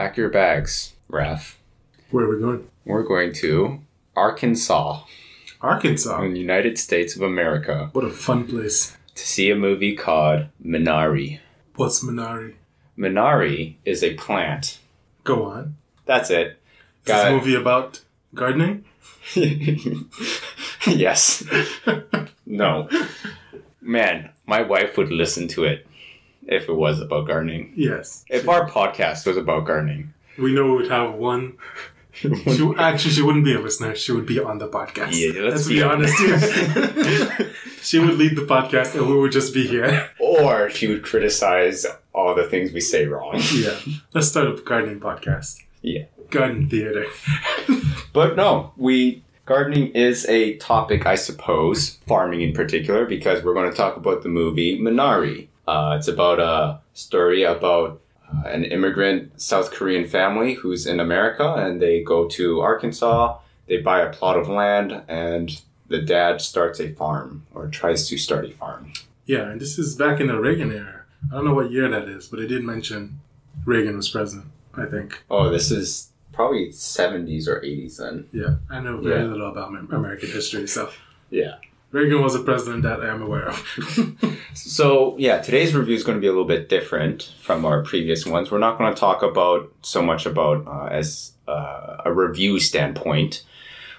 Pack your bags, Raf. Where are we going? We're going to Arkansas, Arkansas. in the United States of America, What a fun place. to see a movie called Minari. What's Minari? Minari is a plant. Go on. That's it. Is this Got movie about gardening? yes. No. Man, my wife would listen to it if it was about gardening. Yes. If our podcast was about gardening. We know we would have one. She, actually, she wouldn't be a listener. She would be on the podcast. Yeah, let's Let's be honest. she would lead the podcast, and we would just be here. Or she would criticize all the things we say wrong. Yeah. Let's start a gardening podcast. Yeah. Garden theater. But no, we gardening is a topic, I suppose, farming in particular, because we're going to talk about the movie Minari. Uh, it's about a story about uh, an immigrant South Korean family who's in America, and they go to Arkansas. They buy a plot of land, and the dad starts a farm or tries to start a farm. Yeah, and this is back in the Reagan era. I don't know what year that is, but they did mention Reagan was president, I think. Oh, this is probably 70s or 80s then. Yeah, I know very Yeah. little about American history, so Yeah. Reagan was a president that I am aware of. So, yeah, today's review is going to be a little bit different from our previous ones. We're not going to talk about so much about uh, as uh, a review standpoint.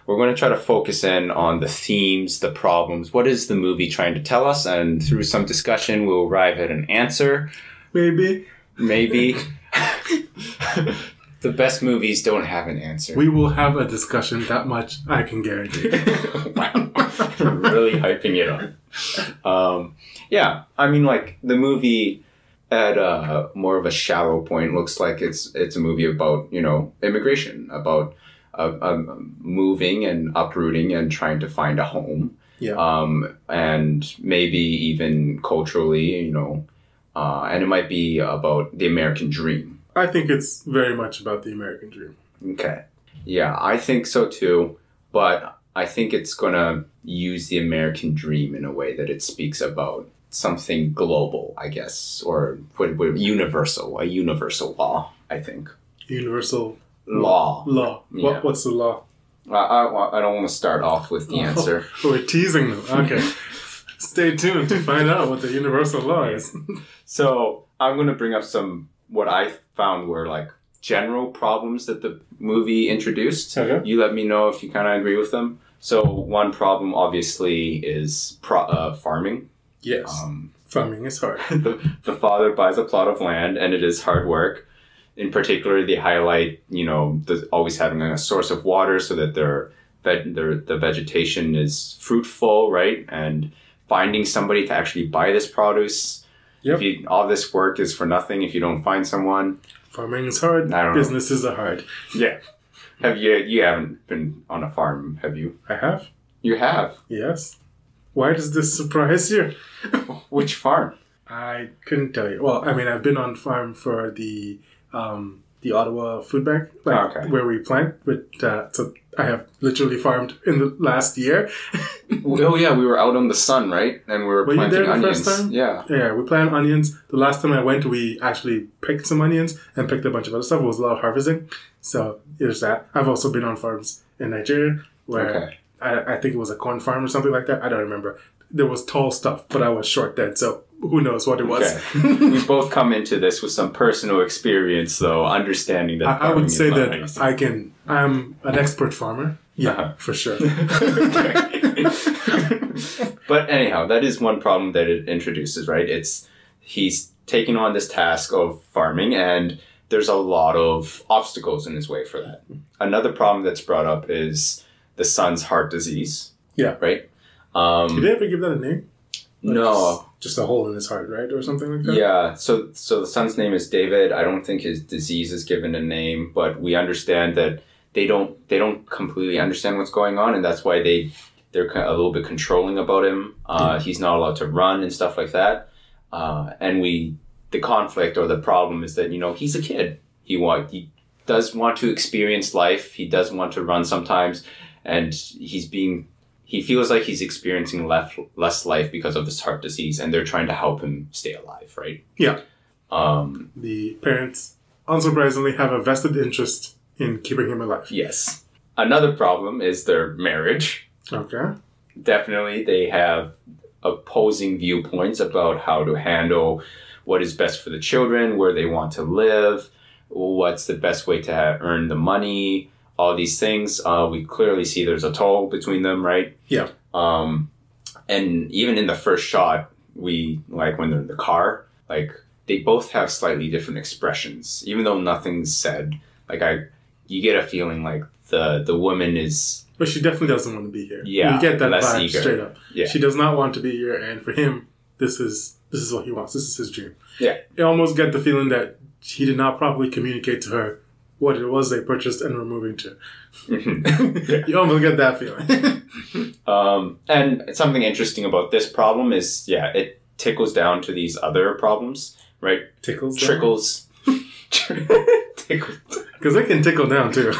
We're going to try to focus in on the themes, the problems. What is the movie trying to tell us? And through some discussion, we'll arrive at an answer. Maybe Maybe. the best movies don't have an answer. we will have a discussion. That much I can guarantee. wow. really hyping it up. Um, yeah, I mean, like the movie at uh, more of a shallow point looks like it's it's a movie about you know immigration, about uh, um, moving and uprooting and trying to find a home, Yeah. um, and maybe even culturally, you know, uh, and it might be about the American dream. I think it's very much about the American dream. Okay. Yeah, I think so too. But I think it's going to use the American dream in a way that it speaks about something global, I guess, or what, what, universal, a universal law, I think. Universal Law. law. Yeah. What, what's the law? I, I, I don't want to start off with the oh, answer. Oh, we're teasing them. Okay. Stay tuned to find out what the universal law is. So I'm going to bring up some what I found were like general problems that the movie introduced. Okay. You let me know if you kind of agree with them. So one problem obviously is pro- uh, farming. Yes. Um, Farming is hard. the, the father buys a plot of land and it is hard work. In particular, they highlight, you know, the, always having a source of water so that their, veg, their the vegetation is fruitful, right? And finding somebody to actually buy this produce. Yep. If you, all this work is for nothing if you don't find someone. Farming is hard. I don't know. Businesses are hard. Yeah. Have you you haven't been on a farm, have you? I have. You have. Yes. Why does this surprise you? Which farm? I couldn't tell you. Well, I mean, I've been on farm for the um, the Ottawa Food Bank, like Okay. where we plant. But uh, so I have literally farmed in the last year. Oh yeah, we were out on the sun, right? And we were, Were you planting there the onions. first time? Yeah. yeah, we plant onions. The last time I went, we actually picked some onions and picked a bunch of other stuff. It was a lot of harvesting. So there's that. I've also been on farms in Nigeria where Okay. I, I think it was a corn farm or something like that. I don't remember. There was tall stuff, but I was short then, so who knows what it was. Okay. we both come into this with some personal experience, though, understanding that I, I would say that. I can. I'm an expert farmer. Yeah, Uh-huh. for sure. but anyhow, that is one problem that it introduces, right? It's he's taking on this task of farming, and there's a lot of obstacles in his way for that. Another problem that's brought up is the son's heart disease. Yeah. Right. Um, Did they ever give that a name? Like no. Just, just a hole in his heart, right, or something like that. Yeah, so so the son's name is David. I don't think his disease is given a name, but we understand that they don't they don't completely understand what's going on, and that's why they they're a little bit controlling about him. Uh, He's not allowed to run and stuff like that. Uh, and we the conflict or the problem is that you know he's a kid. He want he does want to experience life. He does want to run sometimes, and he's being he feels like he's experiencing less less life because of this heart disease, and they're trying to help him stay alive, right? Yeah. Um, The parents unsurprisingly, have a vested interest in keeping him alive. Yes. Another problem is their marriage. Okay. Definitely, they have opposing viewpoints about how to handle what is best for the children, where they want to live, what's the best way to have, earn the money, all these things. Uh, we clearly see there's a toll between them, right? Yeah. Um, and even in the first shot, we like when they're in the car, like they both have slightly different expressions, even though nothing's said. Like I, you get a feeling like the the woman is But she definitely doesn't want to be here. Yeah, You get that vibe eager. straight up. Yeah. She does not want to be here, and for him, this is this is what he wants. This is his dream. Yeah. You almost get the feeling that he did not properly communicate to her what it was they purchased and were moving to. you almost get that feeling. Um, and something interesting about this problem is, yeah, it tickles down to these other problems, right? Tickles. Trickles. tickles. Because they can tickle down too.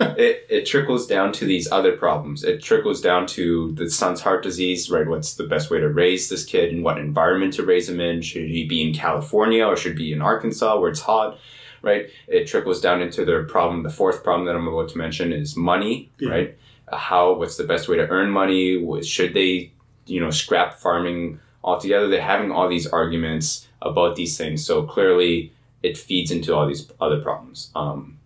It, it trickles down to these other problems. It trickles down to the son's heart disease, right? What's the best way to raise this kid and what environment to raise him in? Should he be in California or should he be in Arkansas where it's hot, right? It trickles down into their problem. The fourth problem that I'm about to mention is money, Yeah. right? Uh, How, what's the best way to earn money? Should they, you know, scrap farming altogether? They're having all these arguments about these things. So clearly it feeds into all these other problems. Um,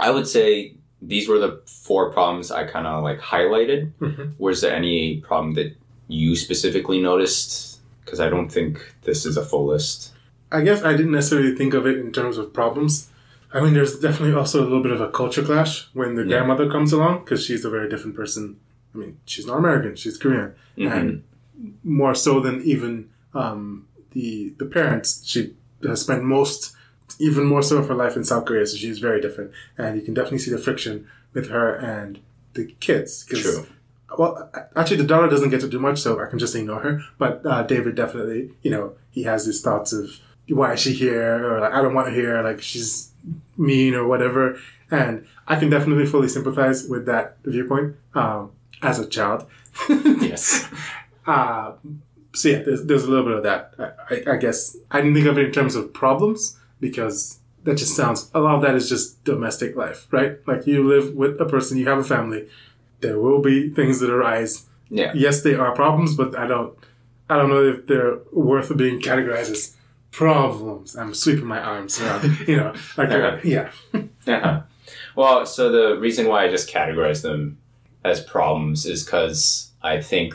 I would say these were the four problems I kind of like highlighted. Mhm. Was there any problem that you specifically noticed? Because I don't think this is a full list. I guess I didn't necessarily think of it in terms of problems. I mean, there's definitely also a little bit of a culture clash when the Yeah. grandmother comes along because she's a very different person. I mean, she's not American; she's Korean, Mhm. and more so than even um, the the parents. She has spent most, even more so of her life in South Korea, so she's very different, and you can definitely see the friction with her and the kids. True. well, actually, the daughter doesn't get to do much, so I can just ignore her. But uh, David definitely, you know, he has these thoughts of why is she here, or like, I don't want her here, like she's mean or whatever. And I can definitely fully sympathize with that viewpoint um, as a child. yes. Uh, so yeah, there's, there's a little bit of that. I, I, I guess I didn't think of it in terms of problems because that just sounds a lot of that is just domestic life, right? Like you live with a person, you have a family. There will be things that arise. Yeah. Yes, they are problems, but I don't, I don't know if they're worth being categorized as problems. I'm sweeping my arms around, you know, like Uh-huh. yeah, Uh-huh. Well, so the reason why I just categorize them as problems is because I think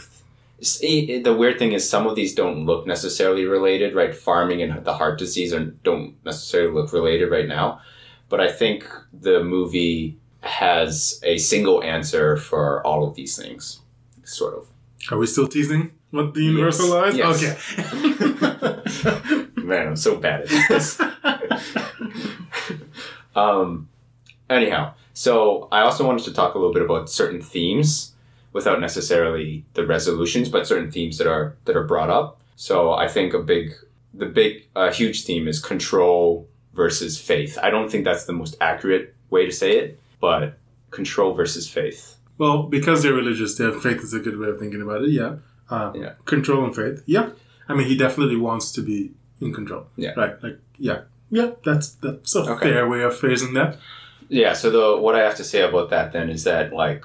see, the weird thing is some of these don't look necessarily related, right? Farming and the heart disease are, don't necessarily look related right now. But I think the movie has a single answer for all of these things, sort of. Are we still teasing what the universal law is? Yes. Okay. Man, I'm so bad at this. um, anyhow, so I also wanted to talk a little bit about certain themes without necessarily the resolutions, but certain themes that are that are brought up. So I think a big, the big, uh, huge theme is control versus faith. I don't think that's the most accurate way to say it, but control versus faith. Well, because they're religious, their faith is a good way of thinking about it. Yeah. Um, Yeah. Control and faith. Yeah. I mean, he definitely wants to be in control. Yeah. Right. Like, yeah. Yeah. That's that's a Okay. fair way of phrasing that. Yeah, so the what I have to say about that then is that like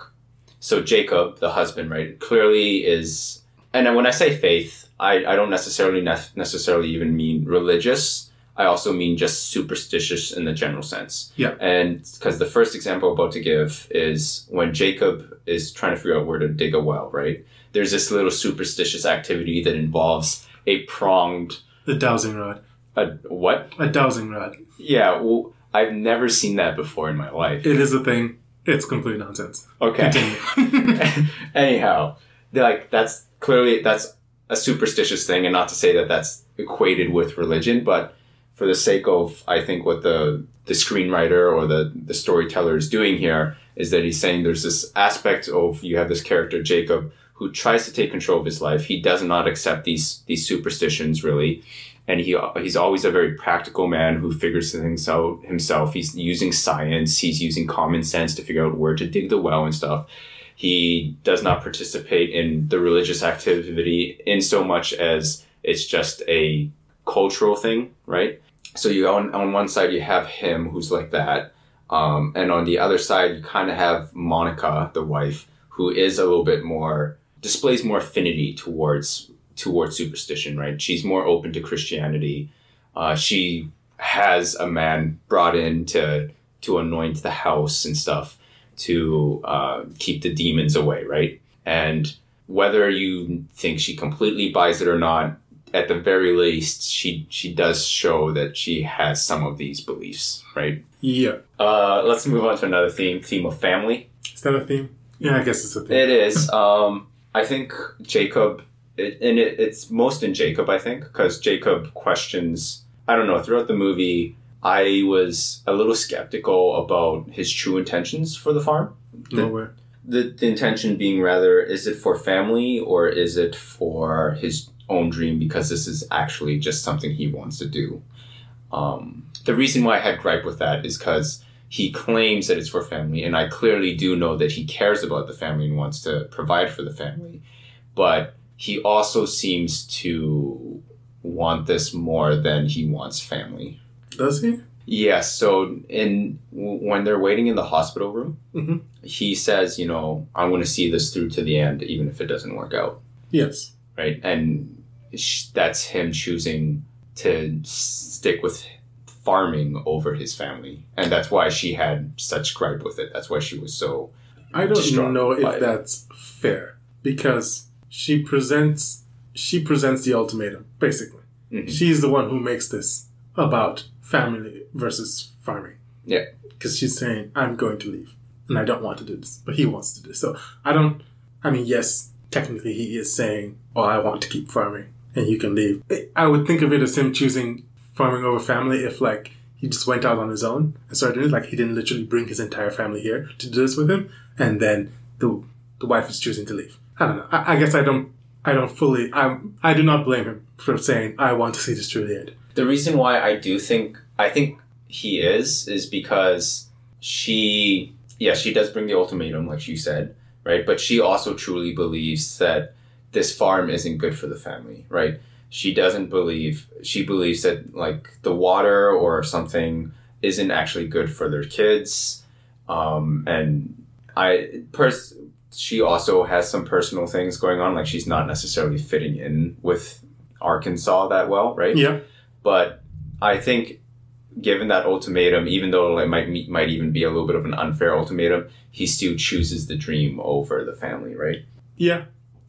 so Jacob, the husband, right, clearly is and when I say faith, I, I don't necessarily ne- necessarily even mean religious. I also mean just superstitious in the general sense. Yeah. And because the first example I'm about to give is when Jacob is trying to figure out where to dig a well, right? There's this little superstitious activity that involves a pronged A dowsing rod. a what? A dowsing rod. Yeah, well, I've never seen that before in my life. It is a thing. It's complete nonsense. Okay. Anyhow, like that's clearly that's a superstitious thing, and not to say that that's equated with religion, but for the sake of I think what the the screenwriter or the the storyteller is doing here is that he's saying there's this aspect of you have this character Jacob who tries to take control of his life. He does not accept these these superstitions really. And he he's always a very practical man who figures things out himself. He's using science. He's using common sense to figure out where to dig the well and stuff he does not participate in the religious activity in so much as it's just a cultural thing, right? so you on on one side you have him who's like that, um, and on the other side you kind of have Monica, the wife, who is a little bit more displays more affinity towards towards superstition. Right, she's more open to Christianity. Uh, she has a man brought in to to anoint the house and stuff to uh, keep the demons away, right? And whether you think she completely buys it or not, at the very least, she she does show that she has some of these beliefs, right? Yeah. Uh, let's move on to another theme: theme of family. Is that a theme? Yeah, I guess it's a theme. It is. Um, I think Jacob, it, and it, it's most in Jacob, I think, because Jacob questions. I don't know. Throughout the movie, I was a little skeptical about his true intentions for the farm. Nowhere. The, the intention being rather, is it for family or is it for his own dream because this is actually just something he wants to do? Um, the reason why I had gripe with that is because he claims that it's for family, and I clearly do know that he cares about the family and wants to provide for the family. But he also seems to want this more than he wants family. Does he? Yes. So in when they're waiting in the hospital room, Mhm. he says, you know, I'm going to see this through to the end, even if it doesn't work out, Yes. right? And sh- that's him choosing to stick with farming over his family, and that's why she had such gripe with it. That's why she was so. I don't know if it. that's fair because she presents she presents the ultimatum basically. Mhm. She's the one who makes this about family versus farming. Yeah. Because she's saying, I'm going to leave and I don't want to do this, but he wants to do this. So I don't, I mean, yes, technically he is saying, Oh, I want to keep farming and you can leave. I would think of it as him choosing farming over family if, like, he just went out on his own and started it. Like, he didn't literally bring his entire family here to do this with him. And then the, the wife is choosing to leave. I don't know. I, I guess I don't, I don't fully, I'm, I do not blame him for saying, I want to see this the end. The reason why I do think I think he is is because she yeah she does bring the ultimatum like you said right but she also truly believes that this farm isn't good for the family right she doesn't believe she believes that like the water or something isn't actually good for their kids um, and I pers- she also has some personal things going on like she's not necessarily fitting in with Arkansas that well right Yeah. but I think, given that ultimatum, even though it might might even be a little bit of an unfair ultimatum, he still chooses the dream over the family, right? Yeah.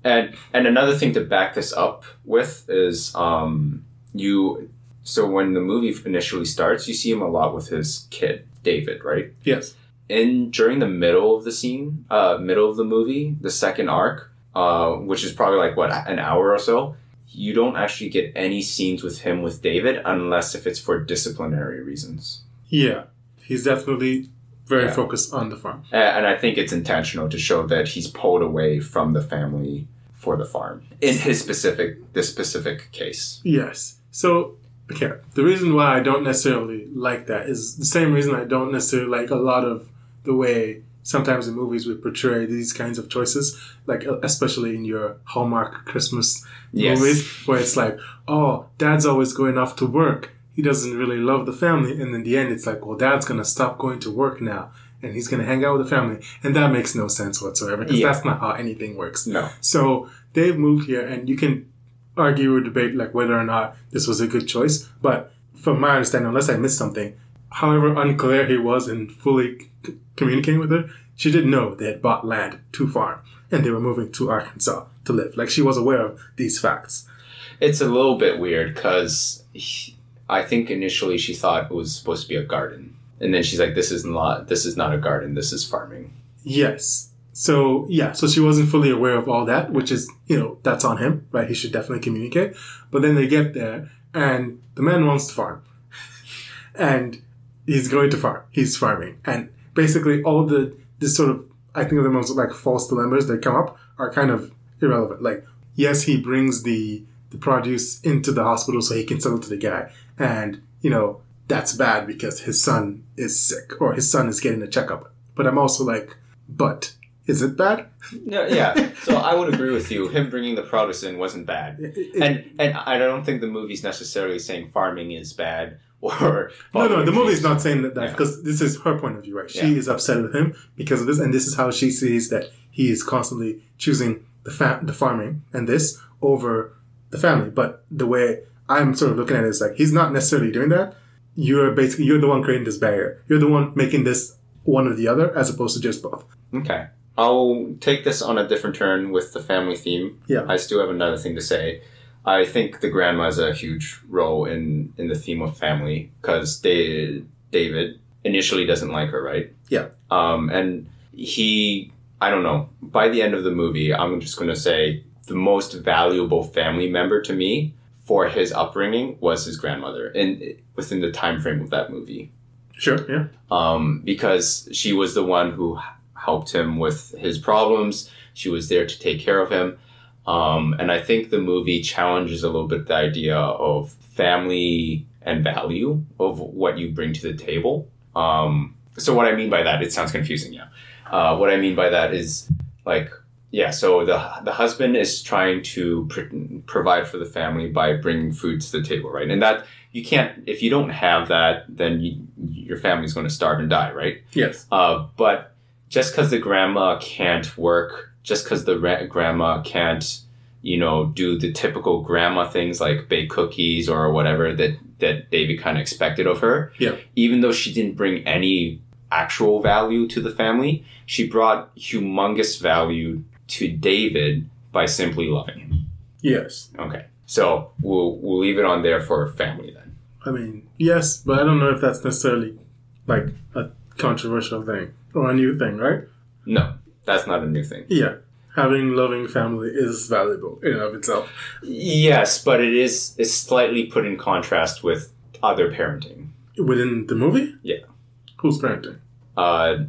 And and another thing to back this up with is um, you. So when the movie initially starts, you see him a lot with his kid David, right? Yes. in during the middle of the scene, uh, middle of the movie, the second arc, uh, which is probably like what an hour or so, you don't actually get any scenes with him with David unless if it's for disciplinary reasons. Yeah. He's definitely very Yeah. focused on the farm. And I think it's intentional to show that he's pulled away from the family for the farm in his specific this specific case. Yes. So, okay, the reason why I don't necessarily like that is the same reason I don't necessarily like a lot of the way sometimes in movies we portray these kinds of choices, like especially in your Hallmark Christmas Yes. movies, where it's like, oh, dad's always going off to work. He doesn't really love the family. And in the end, it's like, well, dad's to stop going to work now and he's going to hang out with the family. And that makes no sense whatsoever because Yeah. that's not how anything works. No. So they've moved here, and you can argue or debate like whether or not this was a good choice. But from my understanding, unless I missed something, however unclear he was in fully c- communicating with her, she didn't know they had bought land to farm and they were moving to Arkansas to live. Like she was aware of these facts. It's a little bit weird because I think initially she thought it was supposed to be a garden, and then she's like, "This is not. This is not a garden. This is farming." Yes. So yeah, so she wasn't fully aware of all that, which is you know that's on him, right? He should definitely communicate. But then they get there, and the man wants to farm, and he's going to farm. He's farming, and basically all the this sort of I think of them as like false dilemmas that come up are kind of irrelevant. Like yes, he brings the the produce into the hospital so he can sell it to the guy, and you know that's bad because his son is sick or his son is getting a checkup. But I'm also like, but is it bad? Yeah, yeah. So I would agree with you. Him bringing the produce in wasn't bad, It- and and I don't think the movie's necessarily saying farming is bad. or No, no, the movie is dreams. not saying that Yeah. because this is her point of view, right? She Yeah. is upset with him because of this, and this is how she sees that he is constantly choosing the fa- the farming and this over the family. But the way I'm sort of looking at it is like he's not necessarily doing that. You're basically you're the one creating this barrier. You're the one making this one or the other, as opposed to just both. Okay. I'll take this on a different turn with the family theme. Yeah. I still have another thing to say. I think the grandma has a huge role in, in the theme of family because David initially doesn't like her, right? Yeah. Um, and he, I don't know, by the end of the movie, I'm just going to say the most valuable family member to me for his upbringing was his grandmother in within the time frame of that movie Sure. Yeah. um, because she was the one who helped him with his problems. She was there to take care of him. Um, and I think the movie challenges a little bit the idea of family and value of what you bring to the table. Um, so, what I mean by that, it sounds confusing, yeah. Uh, what I mean by that is like, yeah, so the, the husband is trying to pr- provide for the family by bringing food to the table, right? And that you can't if you don't have that then you, your family's going to starve and die right Yes. uh, but just because the grandma can't work just because the ra- grandma can't you know do the typical grandma things like bake cookies or whatever that that david kind of expected of her Yeah. even though she didn't bring any actual value to the family she brought humongous value to david by simply loving him Yes. okay so we'll we'll leave it on there for family then I mean, yes, but I don't know if that's necessarily like a controversial thing or a new thing, right? No, that's not a new thing. Yeah. Having loving family is valuable in and of itself. Yes, but it is is slightly put in contrast with other parenting. Within the movie? Yeah. Who's parenting? Uh,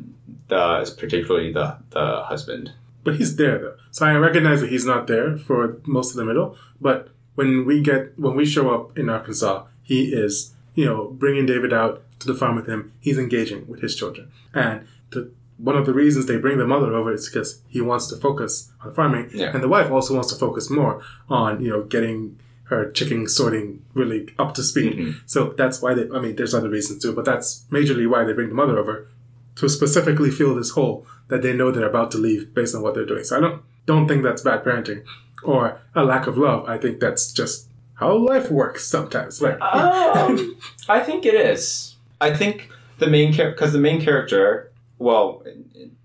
the particularly the the husband. But he's there though. So I recognize that he's not there for most of the middle. But when we get when we show up in Arkansas, he is you know bringing David out to the farm with him. He's engaging with his children, and the one of the reasons they bring the mother over is because he wants to focus on farming, Yeah. and the wife also wants to focus more on you know getting her chicken sorting really up to speed. Mhm. So that's why they. I mean, there's other reasons too, but that's majorly why they bring the mother over to specifically feel this hole that they know they're about to leave based on what they're doing. So I don't don't think that's bad parenting or a lack of love. I think that's just how life works sometimes. Like Um, I think it is. I think the main character, because the main character, well,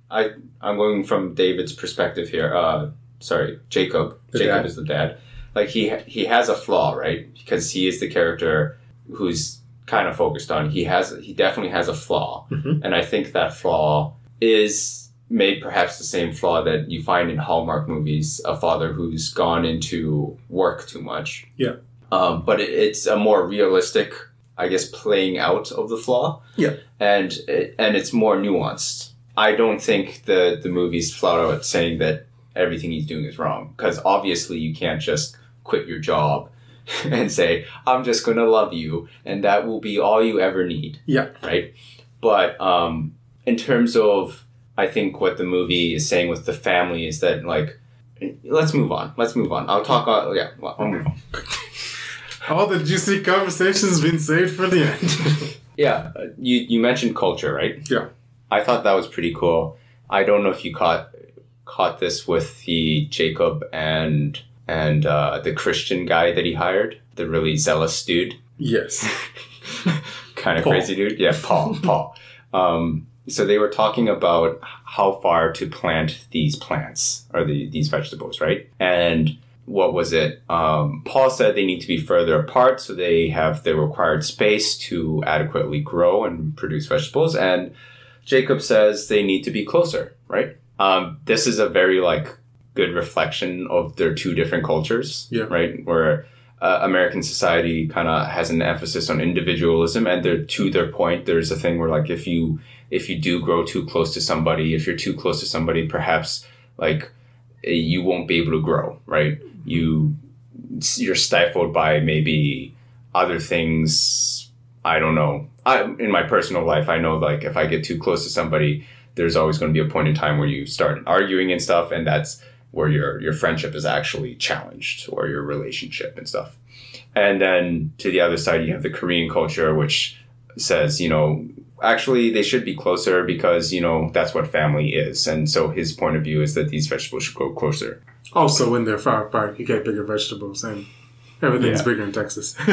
I I'm going from David's perspective here. Uh, sorry, Jacob. The Jacob dad. is the dad. Like he he has a flaw, right? Because he is the character who's kind of focused on. He has he definitely has a flaw, Mhm. and I think that flaw is made perhaps the same flaw that you find in Hallmark movies. A father who's gone into work too much. Yeah. Um, but it, it's a more realistic, I guess, playing out of the flaw. Yeah. And it, and it's more nuanced. I don't think the the movie's flat out saying that everything he's doing is wrong because obviously you can't just quit your job and say I'm just going to love you and that will be all you ever need. Yeah. Right. But um, in terms of I think what the movie is saying with the family is that like let's move on. Let's move on. I'll talk. Uh, yeah, well, I'll move on. all the juicy conversations been saved for the end. Yeah, uh, you you mentioned culture, right? Yeah. I thought that was pretty cool. I don't know if you caught caught this with the Jacob and and uh, the Christian guy that he hired, the really zealous dude, yes. kind of Paul. crazy dude. Yeah, Paul. Paul. Um, so they were talking about how far to plant these plants or the, these vegetables, right? And what was it? Um, Paul said they need to be further apart so they have the required space to adequately grow and produce vegetables. And Jacob says they need to be closer, right? Um, this is a very like good reflection of their two different cultures, Yeah. right? Where uh, American society kind of has an emphasis on individualism, and they're, to their point, there's a thing where like if you if you do grow too close to somebody, if you're too close to somebody, perhaps like eh, you won't be able to grow, right? You you're stifled by maybe other things. I don't know. I in my personal life, I know like if I get too close to somebody, there's always going to be a point in time where you start arguing and stuff, and that's where your your friendship is actually challenged or your relationship and stuff. And then to the other side, you have the Korean culture, which says, you know, actually they should be closer because, you know, that's what family is. And so his point of view is that these vegetables should grow closer. Also, when they're far apart, you get bigger vegetables, and everything's Yeah. bigger in Texas.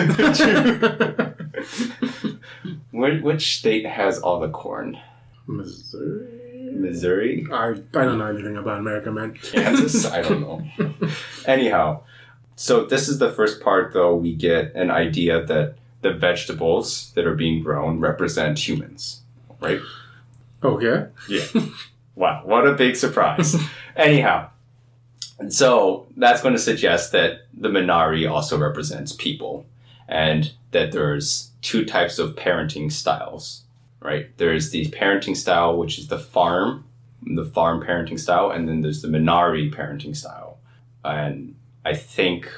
Which state has all the corn? Missouri. Missouri? I, I don't know anything about America, man. Kansas? I don't know. Anyhow, so this is the first part, though, we get an idea that the vegetables that are being grown represent humans, right? Okay. Yeah. wow, what a big surprise. Anyhow, and so that's going to suggest that the Minari also represents people and that there's two types of parenting styles, right? There's the parenting style, which is the farm, the farm parenting style, and then there's the Minari parenting style. And I think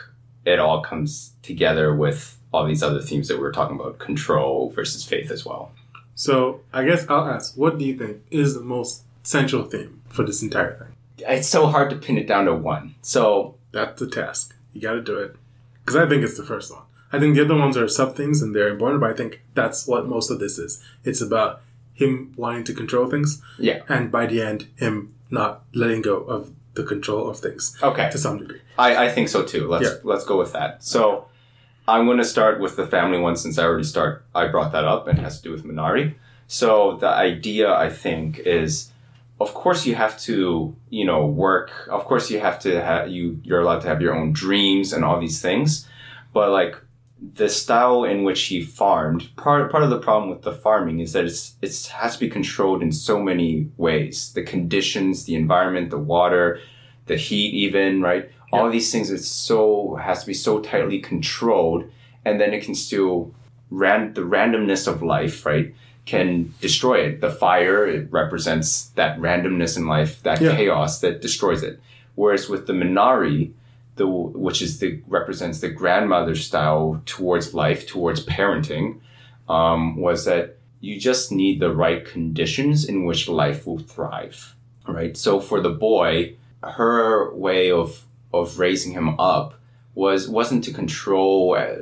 it all comes together with all these other themes that we we're talking about control versus faith as well. So I guess I'll ask, what do you think is the most central theme for this entire thing? It's so hard to pin it down to one. So That's the task. You got to do it. Because I think it's the first one. I think the other ones are sub things and they're important, but I think that's what most of this is. It's about him wanting to control things, Yeah. and by the end, him not letting go of the control of things Okay. to some degree. I, I think so too. Let's Yeah. let's go with that. So I'm going to start with the family one since I already start. I brought that up and it has to do with Minari. So the idea I think is, of course you have to you know work. Of course you have to have you you're allowed to have your own dreams and all these things, but like the style in which he farmed part part of the problem with the farming is that it's it has to be controlled in so many ways. The conditions the environment the water the heat even right? All these things it's so has to be so tightly controlled and then it can still ran the randomness of life right can destroy it. The fire it represents that randomness in life that Yeah. chaos that destroys it. Whereas with the minari the which is the represents the grandmother style towards life towards parenting um, was that you just need the right conditions in which life will thrive right? So for the boy her way of of raising him up was wasn't to control uh,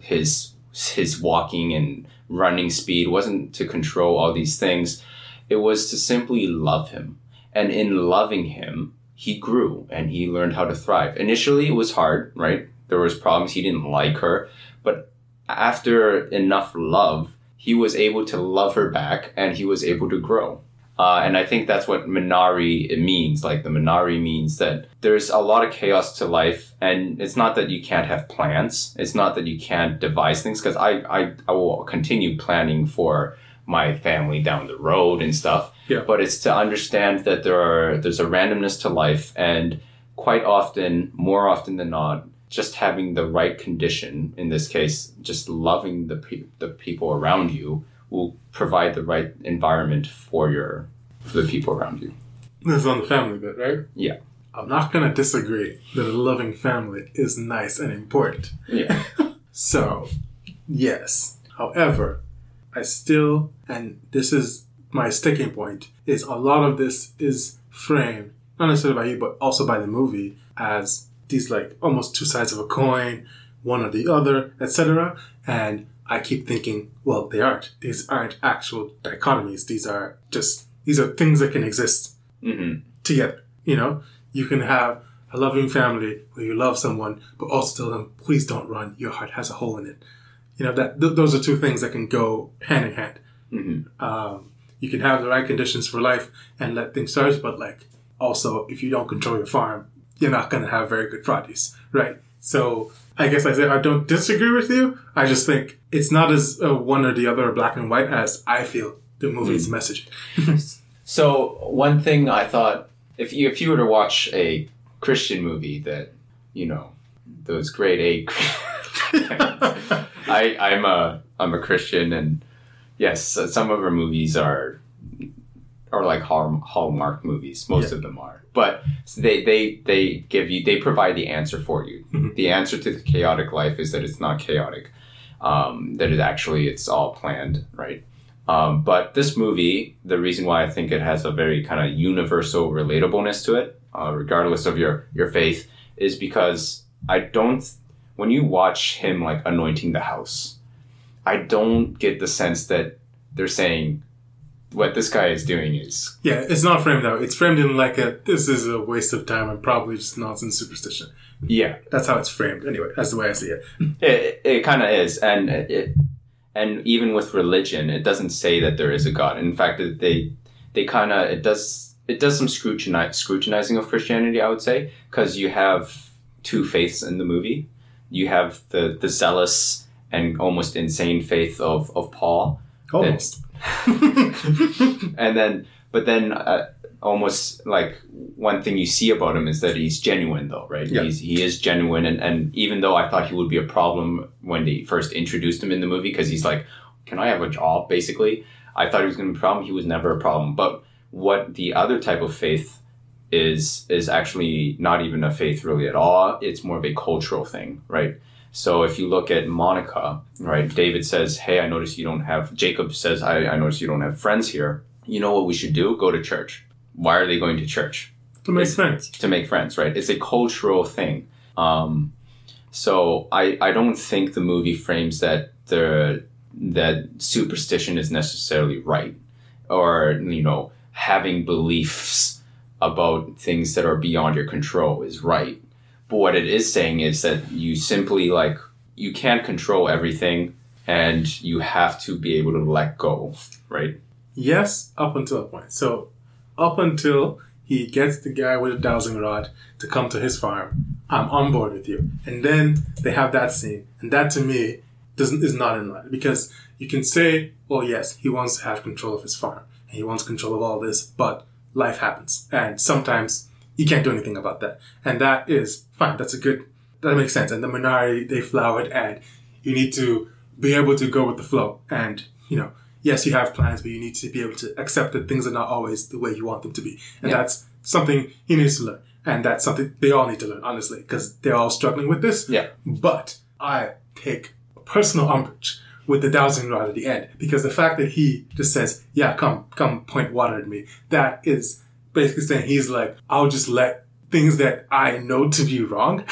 his his walking and running speed wasn't to control all these things. It was to simply love him. And in loving him he grew and he learned how to thrive initially it was hard right there was problems he didn't like her but after enough love he was able to love her back and he was able to grow uh, and I think that's what Minari means. Like the Minari means that there's a lot of chaos to life, and it's not that you can't have plans. It's not that you can't devise things. Because I, I I will continue planning for my family down the road and stuff. Yeah. But it's to understand that there are there's a randomness to life, and quite often, more often than not, just having the right condition. In this case, just loving the pe- the people around you will provide the right environment for your for the people around you. This is on the family bit, right? Yeah. I'm not going to disagree that a loving family is nice and important. Yeah. So, yes. However, I still, and this is my sticking point, is a lot of this is framed, not necessarily by you, but also by the movie, as these like almost two sides of a coin, one or the other, etc. And I keep thinking, well, they aren't. These aren't actual dichotomies. These are just, these are things that can exist hmm together. You know, you can have a loving family where you love someone, but also tell them, please don't run. Your heart has a hole in it. You know, that th- those are two things that can go hand in hand. hmm Um, you can have the right conditions for life and let things flourish, but like also, if you don't control your farm, you're not going to have very good produce, right? So I guess I say I don't disagree with you. I just think it's not as uh, one or the other, black and white, as I feel the movie's messaging. So one thing I thought, if you if you were to watch a Christian movie that, you know, those grade A, I I'm a I'm a Christian and yes, some of her movies are are like Hall, Hallmark movies. Most of them are, but they they they give you they provide the answer for you. Mhm. The answer to the chaotic life is that it's not chaotic. Um, that it actually it's all planned, right? Um, but this movie, the reason why I think it has a very kind of universal relatableness to it, uh, regardless of your your faith, is because I don't. When you watch him like anointing the house, I don't get the sense that they're saying what this guy is doing is Yeah, it's not framed out. It's framed in like a this is a waste of time and probably just nonsense superstition. yeah That's how it's framed anyway. That's the way I see it. it, it kind of is and it and even with religion it doesn't say that there is a god in fact they they kind of it does it does some scrutinize, scrutinizing of christianity i would say because you have two faiths in the movie you have the the zealous and almost insane faith of of paul. Almost. and then but then uh, almost like one thing you see about him is that he's genuine though right? Yeah. he's, he is genuine and, and even though i thought he would be a problem when they first introduced him in the movie because he's like can i have a job? basically i thought he was going to be a problem. He was never a problem. But what the other type of faith is is actually not even a faith really at all it's more of a cultural thing right so if you look at Monica, right, David says, Hey, I notice you don't have, Jacob says, I, I notice you don't have friends here. You know what we should do? Go to church. Why are they going to church? to make sense. To make friends, right? It's a cultural thing. Um, so I, I don't think the movie frames that the, that superstition is necessarily right or, you know, having beliefs about things that are beyond your control is right. But what it is saying is that you simply like you can't control everything and you have to be able to let go, right? Yes, up until a point. So, up until he gets the guy with the dowsing rod to come to his farm, I'm on board with you. And then they have that scene, and that to me doesn't is not in line because you can say, well, yes, he wants to have control of his farm and he wants control of all this, but life happens, and sometimes you can't do anything about that, and that is fine. That's a good. That makes sense. And the Minari they flowered, and you need to be able to go with the flow, and you know yes, you have plans, but you need to be able to accept that things are not always the way you want them to be. And Yeah. that's something he needs to learn. And that's something they all need to learn, honestly, because they're all struggling with this. Yeah. But I take personal umbrage with the dowsing rod at the end because the fact that he just says, yeah, come, come point water at me, that is basically saying he's like, I'll just let things that I know to be wrong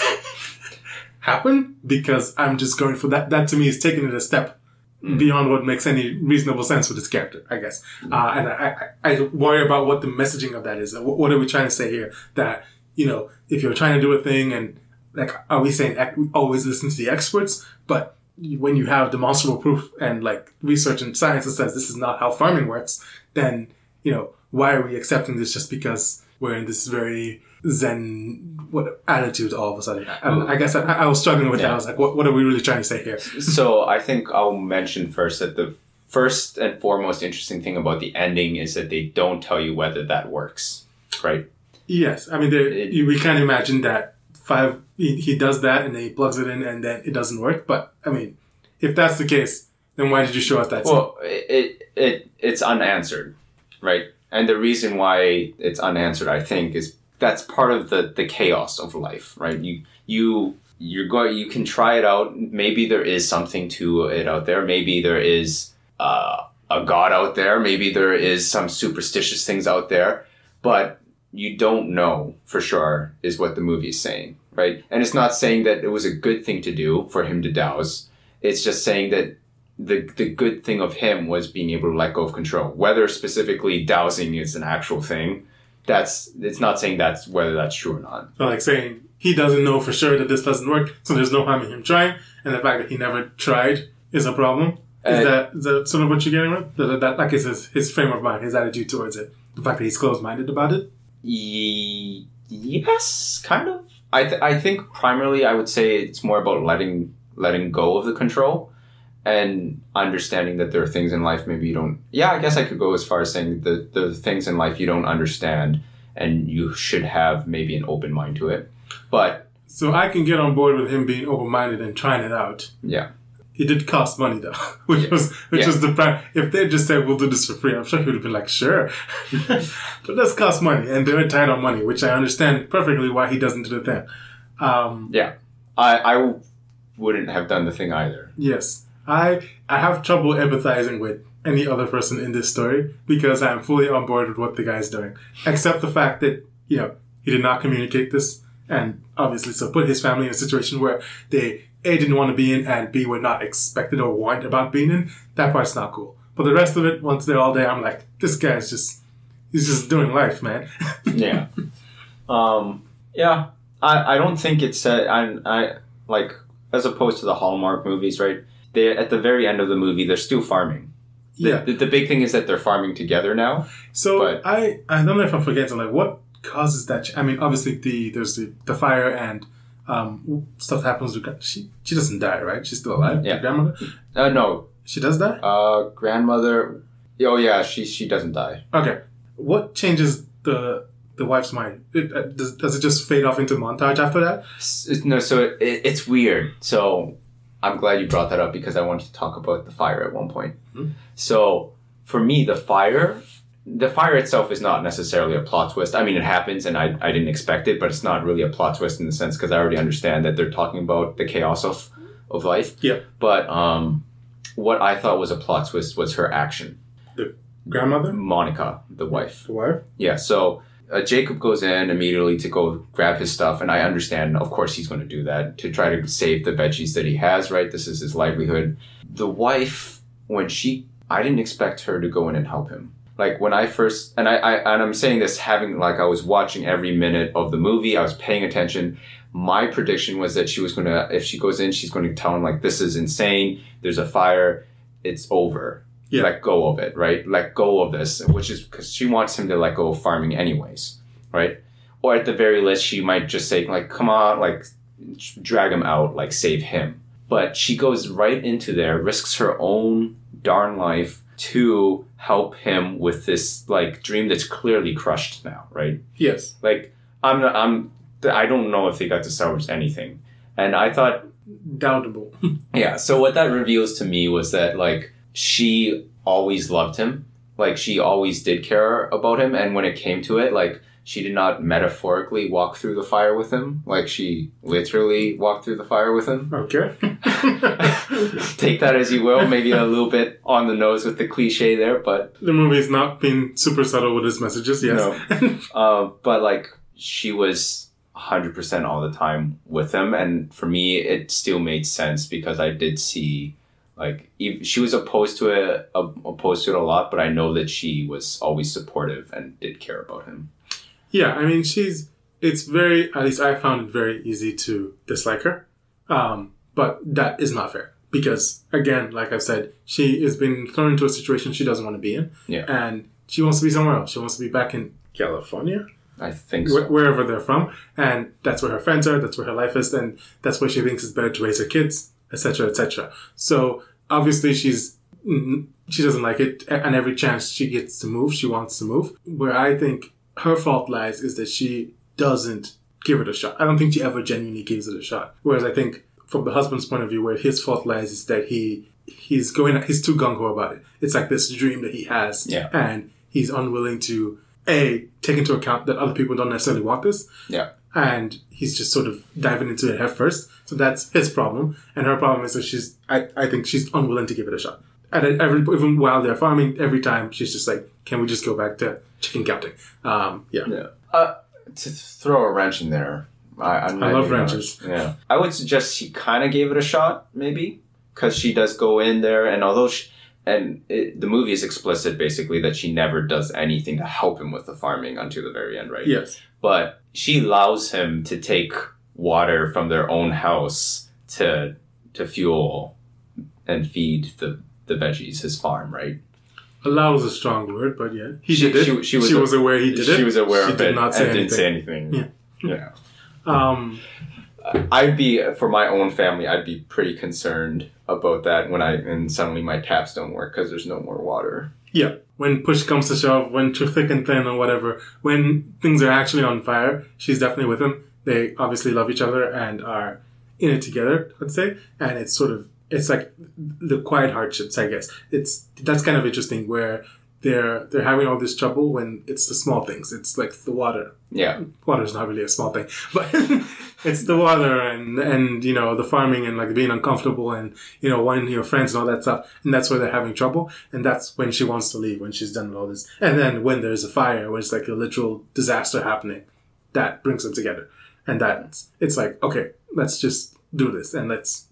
happen because I'm just going for that. That to me is taking it a step beyond what makes any reasonable sense with this character, I guess. Uh, and I, I, I worry about what the messaging of that is. What, are we trying to say here? That, you know, if you're trying to do a thing and like, are we saying ec- always listen to the experts? But when you have demonstrable proof and like research and science that says this is not how farming works, then, you know, why are we accepting this just because we're in this very zen what attitude all of a sudden? I, I guess I, I was struggling with that. I was like, what, what are we really trying to say here? so I think I'll mention first that the first and foremost interesting thing about the ending is that they don't tell you whether that works, right? Yes, I mean, It- we can't imagine that five. He, he does that and then he plugs it in and then it doesn't work. But I mean, if that's the case, then why did you show us that? Well, it, it it's unanswered, right? And the reason why it's unanswered, I think, is that's part of the the chaos of life, right? You you you're going you can try it out. Maybe there is something to it out there. Maybe there is uh, a god out there. Maybe there is some superstitious things out there, but you don't know for sure is what the movie is saying, right? And it's not saying that it was a good thing to do for him to douse. It's just saying that the the good thing of him was being able to let go of control. Whether specifically dowsing is an actual thing, that's it's not saying that's whether that's true or not. So like saying he doesn't know for sure that this doesn't work, so there's no harm in him trying, and the fact that he never tried is a problem. Is Uh, that is that sort of what you're getting with? That, that like is his, his frame of mind, his attitude towards it, the fact that he's closed minded about it. Ye- yes, kind of. I th- I think primarily I would say it's more about letting letting go of the control and understanding that there are things in life maybe you don't. Yeah, I guess I could go as far as saying the the things in life you don't understand and you should have maybe an open mind to it. But So I can get on board with him being open minded and trying it out. yeah, It did cost money though, which was which was the prime. If they just said we'll do this for free, I'm sure he would have been like, sure. but that's cost money, and they're tight on money, which I understand perfectly why he doesn't do the thing. Um, yeah. I I wouldn't have done the thing either. yes, I I have trouble empathizing with any other person in this story because I'm fully on board with what the guy's doing, except the fact that you know he did not communicate this, and obviously so put his family in a situation where they A didn't want to be in and B were not expected or warned about being in, that part's not cool. But the rest of it, once they're all there, I'm like, this guy's just he's just doing life, man. yeah. Um, yeah. I, I don't think it's uh, I I like as opposed to the Hallmark movies, right? They at the very end of the movie they're still farming. The, yeah. the, the big thing is that they're farming together now. So But- I I don't know if I'm forgetting like what causes that. ch- I mean, obviously the there's the, the fire and um, stuff happens. To, she she doesn't die, right? She's still alive. Yeah. The grandmother. Uh, no, She does die. uh, grandmother. Oh yeah, she she doesn't die. Okay. What changes the the wife's mind? It, uh, does, does it just fade off into montage after that? S- No, so it, it's weird. So I'm glad you brought that up because I wanted to talk about the fire at one point. Mhm. So for me, the fire, the fire itself is not necessarily a plot twist. I mean, it happens and I, I didn't expect it, but it's not really a plot twist in the sense because I already understand that they're talking about the chaos of, of life. Yeah. But um, what I thought was a plot twist was her action. The grandmother, Monica, the wife. the wife. Yeah, so uh, Jacob goes in immediately to go grab his stuff, and I understand, of course, he's going to do that to try to save the veggies that he has, right? This is his livelihood. The wife, when she, I didn't expect her to go in and help him. Like when I first, and I, I and I'm saying this having like I was watching every minute of the movie, I was paying attention. My prediction was that she was going to, if she goes in, she's going to tell him like, "This is insane. There's a fire. It's over." Yeah. let go of it, right? Let go of this, which is because she wants him to let go of farming anyways, right? Or at the very least, she might just say, like, come on, like, drag him out, like, save him. But she goes right into there, risks her own darn life to help him with this, like, dream that's clearly crushed now, right? Yes. Like, I'm not, I'm, I don't know if they got to salvage anything. And I thought, Doubtable. yeah. So what that reveals to me was that like she always loved him. Like she always did care about him and when it came to it like she did not metaphorically walk through the fire with him. Like she literally walked through the fire with him. okay. Take that as you will. Maybe a little bit on the nose with the cliche there, but the movie's not being super subtle with its messages. Yes. uh, but like she was 100% all the time with him and for me it still made sense because i did see like ev- she was opposed to it uh, opposed to it a lot but i know that she was always supportive and did care about him Yeah, I mean, she's. It's very. At least I found it very easy to dislike her, um, but that is not fair because, again, like I've said, she has been thrown into a situation she doesn't want to be in, Yeah. and she wants to be somewhere else. She wants to be back in California, i think so wherever they're from, and that's where her friends are. That's where her life is, and that's where she thinks it's better to raise her kids, etc., etc. So obviously, she's mm, she doesn't like it, and every chance she gets to move, she wants to move. Where I think her fault lies is that she doesn't give it a shot. I don't think she ever genuinely gives it a shot. Whereas I think from the husband's point of view, where his fault lies is that he he's going he's too gung ho about it. It's like this dream that he has, Yeah. and he's unwilling to a take into account that other people don't necessarily want this, yeah and he's just sort of diving into it head first. So that's his problem, and her problem is that she's I, I think she's unwilling to give it a shot. And every even while they're farming, every time she's just like, "Can we just go back to chicken counting?" Um, yeah. yeah uh, to throw a wrench in there i, I love wrenches. yeah i would suggest she kind of gave it a shot maybe because she does go in there and although she, and it, the movie is explicit basically that she never does anything to help him with the farming until the very end right Yes. but she allows him to take water from their own house to to fuel and feed the the veggies his farm right Allow is a strong word, but yeah, he She- did it. she- She, she was was, aware he did it. she was aware She of did it not say and didn't anything. say anything Yeah. yeah Um, I'd be for my own family. I'd be pretty concerned about that when I and suddenly my taps don't work because there's no more water. yeah. When push comes to shove, when too thick and thin or whatever, when things are actually on fire, she's definitely with him. They obviously love each other and are in it together, I'd say. And it's sort of it's like the quiet hardships, I guess. It's that's kind of interesting where they're they're having all this trouble when it's the small things. It's like the water. Yeah, water is not really a small thing, but it's the water and and you know the farming and like being uncomfortable and you know wanting your friends and all that stuff. And that's where they're having trouble. And that's when she wants to leave when she's done with all this. And then when there's a fire, when it's like a literal disaster happening, that brings them together. And that's it's like okay, let's just do this and let's.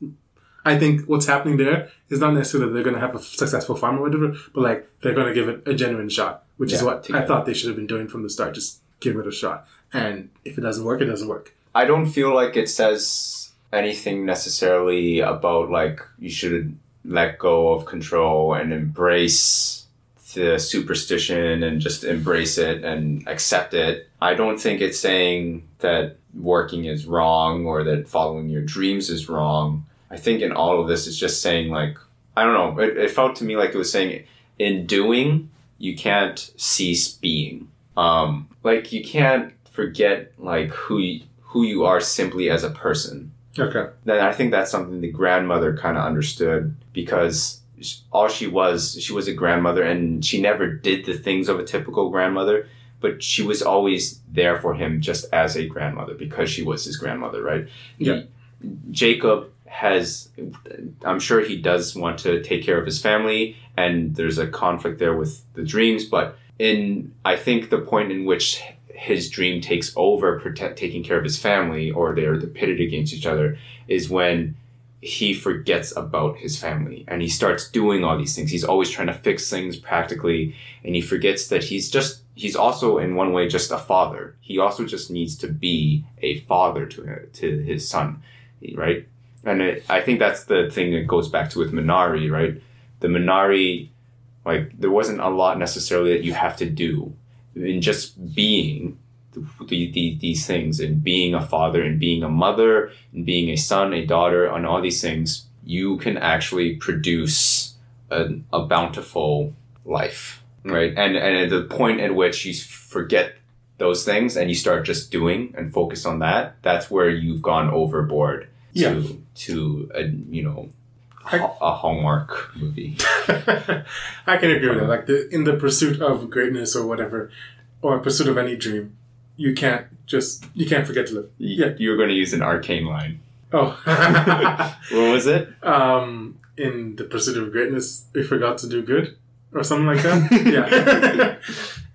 I think what's happening there is not necessarily they're going to have a successful farm or whatever, but like they're going to give it a genuine shot, which is Yeah, what I thought they should have been doing from the start. Just give it a shot, and if it doesn't work, it doesn't work. I don't feel like it says anything necessarily about like you should let go of control and embrace the superstition and just embrace it and accept it. I don't think it's saying that working is wrong or that following your dreams is wrong. I think in all of this it's just saying like I don't know, it, it felt to me like it was saying in doing you can't cease being. Um like you can't forget like who you, who you are simply as a person. Okay. Then I think that's something the grandmother kind of understood because all she was, she was a grandmother and she never did the things of a typical grandmother, but she was always there for him just as a grandmother because she was his grandmother, right? Yeah. He- Jacob has, I'm sure he does want to take care of his family and there's a conflict there with the dreams, but in, I think the point in which his dream takes over protect, taking care of his family or they're pitted against each other is when he forgets about his family and he starts doing all these things. He's always trying to fix things practically and he forgets that he's just he's also in one way just a father. He also just needs to be a father to to his son right and it, i think that's the thing that goes back to with minari right? The minari like there wasn't a lot necessarily that you have to do in just being the, the, these things and being a father and being a mother and being a son, a daughter, and all these things, you can actually produce a, a bountiful life, right? And and at the point at which you forget those things and you start just doing and focus on that, that's where you've gone overboard Yeah. to a you know I- a Hallmark movie. I can agree with that. Like the, in the pursuit of greatness or whatever, or pursuit of any dream, you can't just you can't forget to live. Yeah. You're going to use an arcane line. Oh, What was it? um, in the pursuit of greatness, we forgot to do good, or something like that.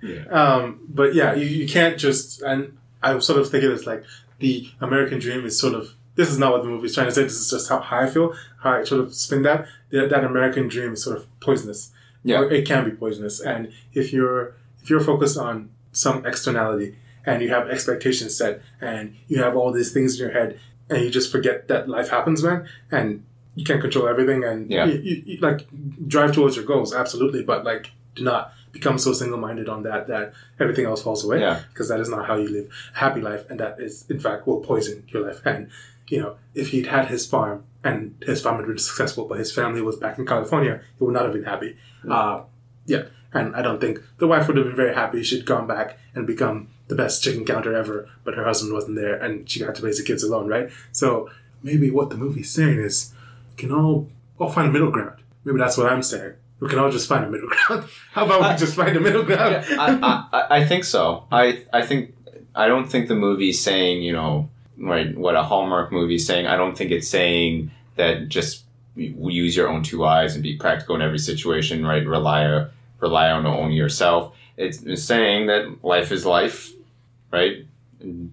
yeah. Yeah. Um, but yeah, you, you can't just and I'm sort of think it's like the American dream is sort of this is not what the movie is trying to say. This is just how, how I feel, how I sort of spin that. That, that American dream is sort of poisonous. Yeah. Or it can be poisonous. And if you're if you're focused on some externality and you have expectations set and you have all these things in your head and you just forget that life happens, man, and you can't control everything and Yeah. you, you, you, like drive towards your goals, absolutely, but like do not become so single minded on that that everything else falls away Yeah. because that is not how you live a happy life and that is in fact will poison your life and you know if he'd had his farm and his farm had been successful but his family was back in california he would not have been happy. Uh, yeah and i don't think the wife would have been very happy. She'd gone back and become the best chicken counter ever but her husband wasn't there and she got to raise the kids alone right? So maybe what the movie's saying is we can all all find a middle ground. Maybe that's what i'm saying. We can all just find a middle ground. How about I- we just find a middle ground? I, I, I think so. I I think I don't think the movie's saying you know right what a Hallmark movie is saying. I don't think it's saying that just use your own two eyes and be practical in every situation. Right, rely rely on only yourself. It's, it's saying that life is life, right? And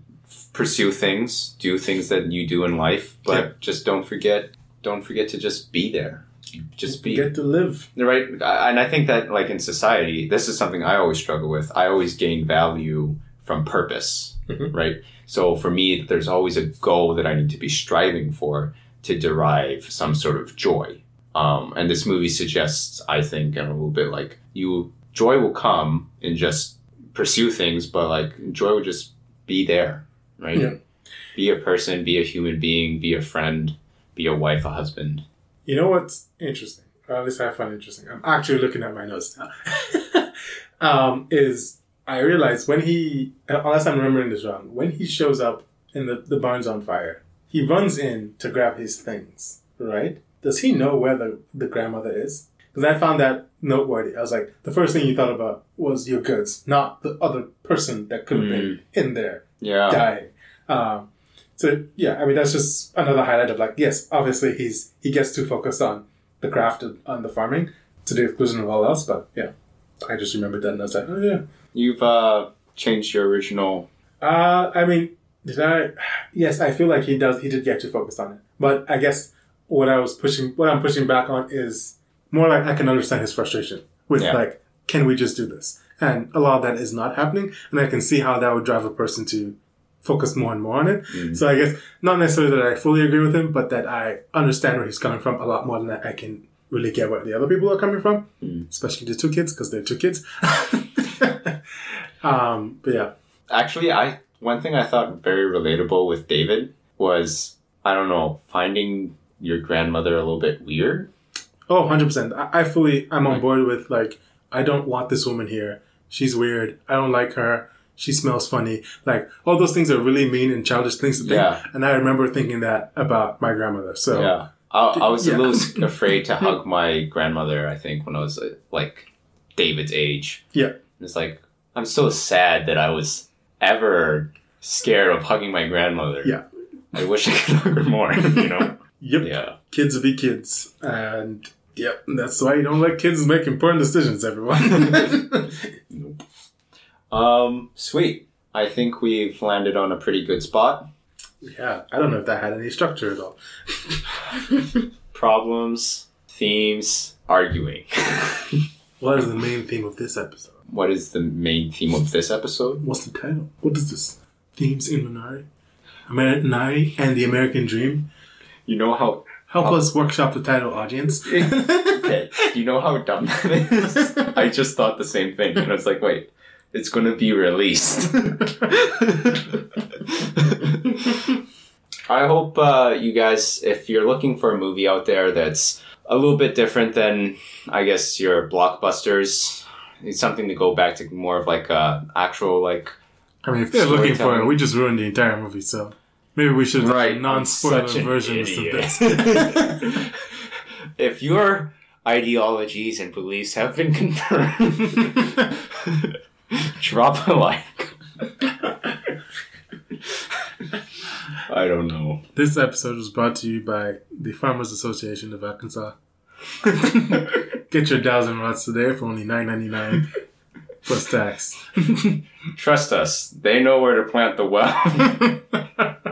Pursue things, do things that you do in life, but Yeah. just don't forget. Don't forget to just be there. Just be get to live right and i think that like in society this is something i always struggle with i always gain value from purpose Mhm. right so for me there's always a goal that i need to be striving for to derive some sort of joy um, and this movie suggests i think and a little bit like you joy will come and just pursue things but like joy will just be there right Yeah. be a person be a human being be a friend be a wife a husband You know what's interesting, or at least I find interesting. I'm actually looking at my notes now. um, is I realized when he, unless I'm remembering this wrong, when he shows up and the, the barn's on fire, he runs in to grab his things, right? Does he know where the, the grandmother is? Because I found that noteworthy. I was like, the first thing you thought about was your goods, not the other person that could have been in there yeah dying. Um, so yeah, I mean that's just another highlight of like yes, obviously he's he gets too focused on the craft and on the farming to the exclusion of all else. But yeah, I just remembered that and I was like, oh yeah. You've uh, changed your original. Uh, I mean, Did I? Yes, I feel like he does. He did get too focused on it. But I guess what I was pushing, what I'm pushing back on is more like I can understand his frustration with Yeah. like, can we just do this? And a lot of that is not happening, and I can see how that would drive a person to focus more and more on it. Mm. So I guess not necessarily that I fully agree with him, but that I understand where he's coming from a lot more than that I can really get where the other people are coming from, Mm. especially the two kids because they're two kids. um, but yeah, Actually, I one thing I thought very relatable with David was I don't know finding your grandmother a little bit weird. Oh, 100%. I, I fully, I'm on board with like, I don't want this woman here. She's weird. I don't like her. She smells funny. Like, all those things are really mean and childish things to think. Yeah. And I remember thinking that about my grandmother. So, Yeah. I, I was Yeah. a little afraid to hug my grandmother, I think, when I was uh, like David's age. Yeah. It's like, I'm so sad that I was ever scared of hugging my grandmother. Yeah. I wish I could hug her more, you know? yep, yeah. kids be kids. And, yep, that's why you don't let kids make important decisions, everyone. nope. Um, sweet. I think we've landed on a pretty good spot. Yeah, I don't know if that had any structure at all. Problems, themes, arguing. What is the main theme of this episode? what is the main theme of this episode? What's the title? What is this? Themes in Minari? Minari and the American Dream? You know how Help us workshop the title, audience. okay, you know how dumb that is? I just thought the same thing. And I was like, wait, it's going to be released. I hope uh, you guys, if you're looking for a movie out there that's a little bit different than, I guess, your blockbusters, it's something to go back to more of like a actual, like, I mean, if they're looking for it, we just ruined the entire movie, so maybe we should right, non-spoiler versions of this. if your ideologies and beliefs have been confirmed, drop a like. I don't know. this episode was brought to you by the Farmers Association of Arkansas. Get your dowsing rods today for only nine ninety nine plus tax. Trust us, they know where to plant the well.